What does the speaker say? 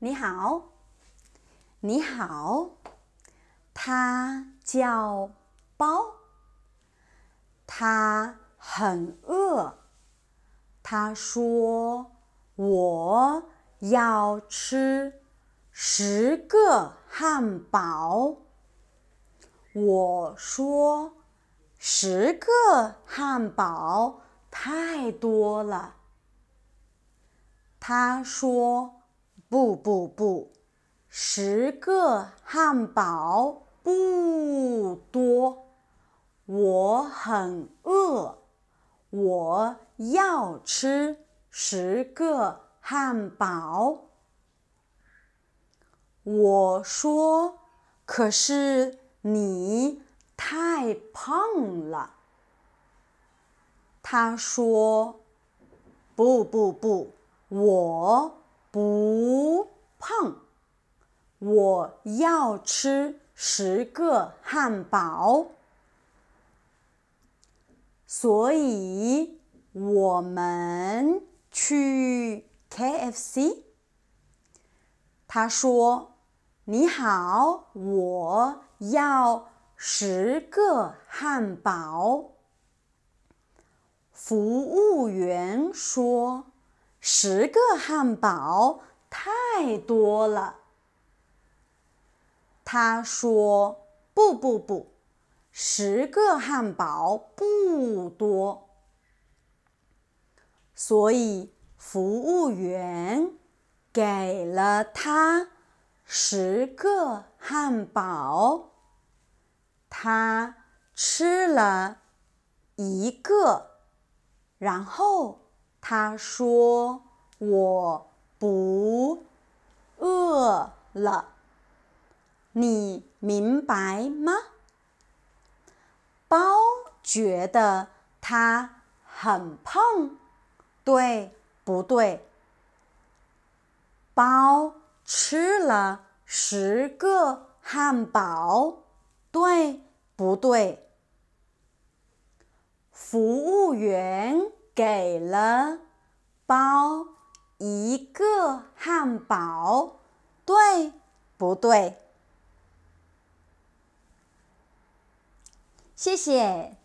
你好，你好，他叫包，他很饿，他说我要吃十个汉堡。我说十个汉堡太多了。他说。不不不，十个汉堡不多，我很饿，我要吃十个汉堡。我说：“可是你太胖了。”他说：“不不不，我。”不胖，我要吃十个汉堡，所以我们去 KFC。他说：“你好，我要十个汉堡。”服务员说。十个汉堡太多了。他说：“不不不，十个汉堡不多。”所以服务员给了他十个汉堡。他吃了一个，然后。他说：“我不饿了，你明白吗？”包觉得他很胖，对不对？包吃了十个汉堡，对不对？服务员。给了包一个汉堡，对不对？谢谢。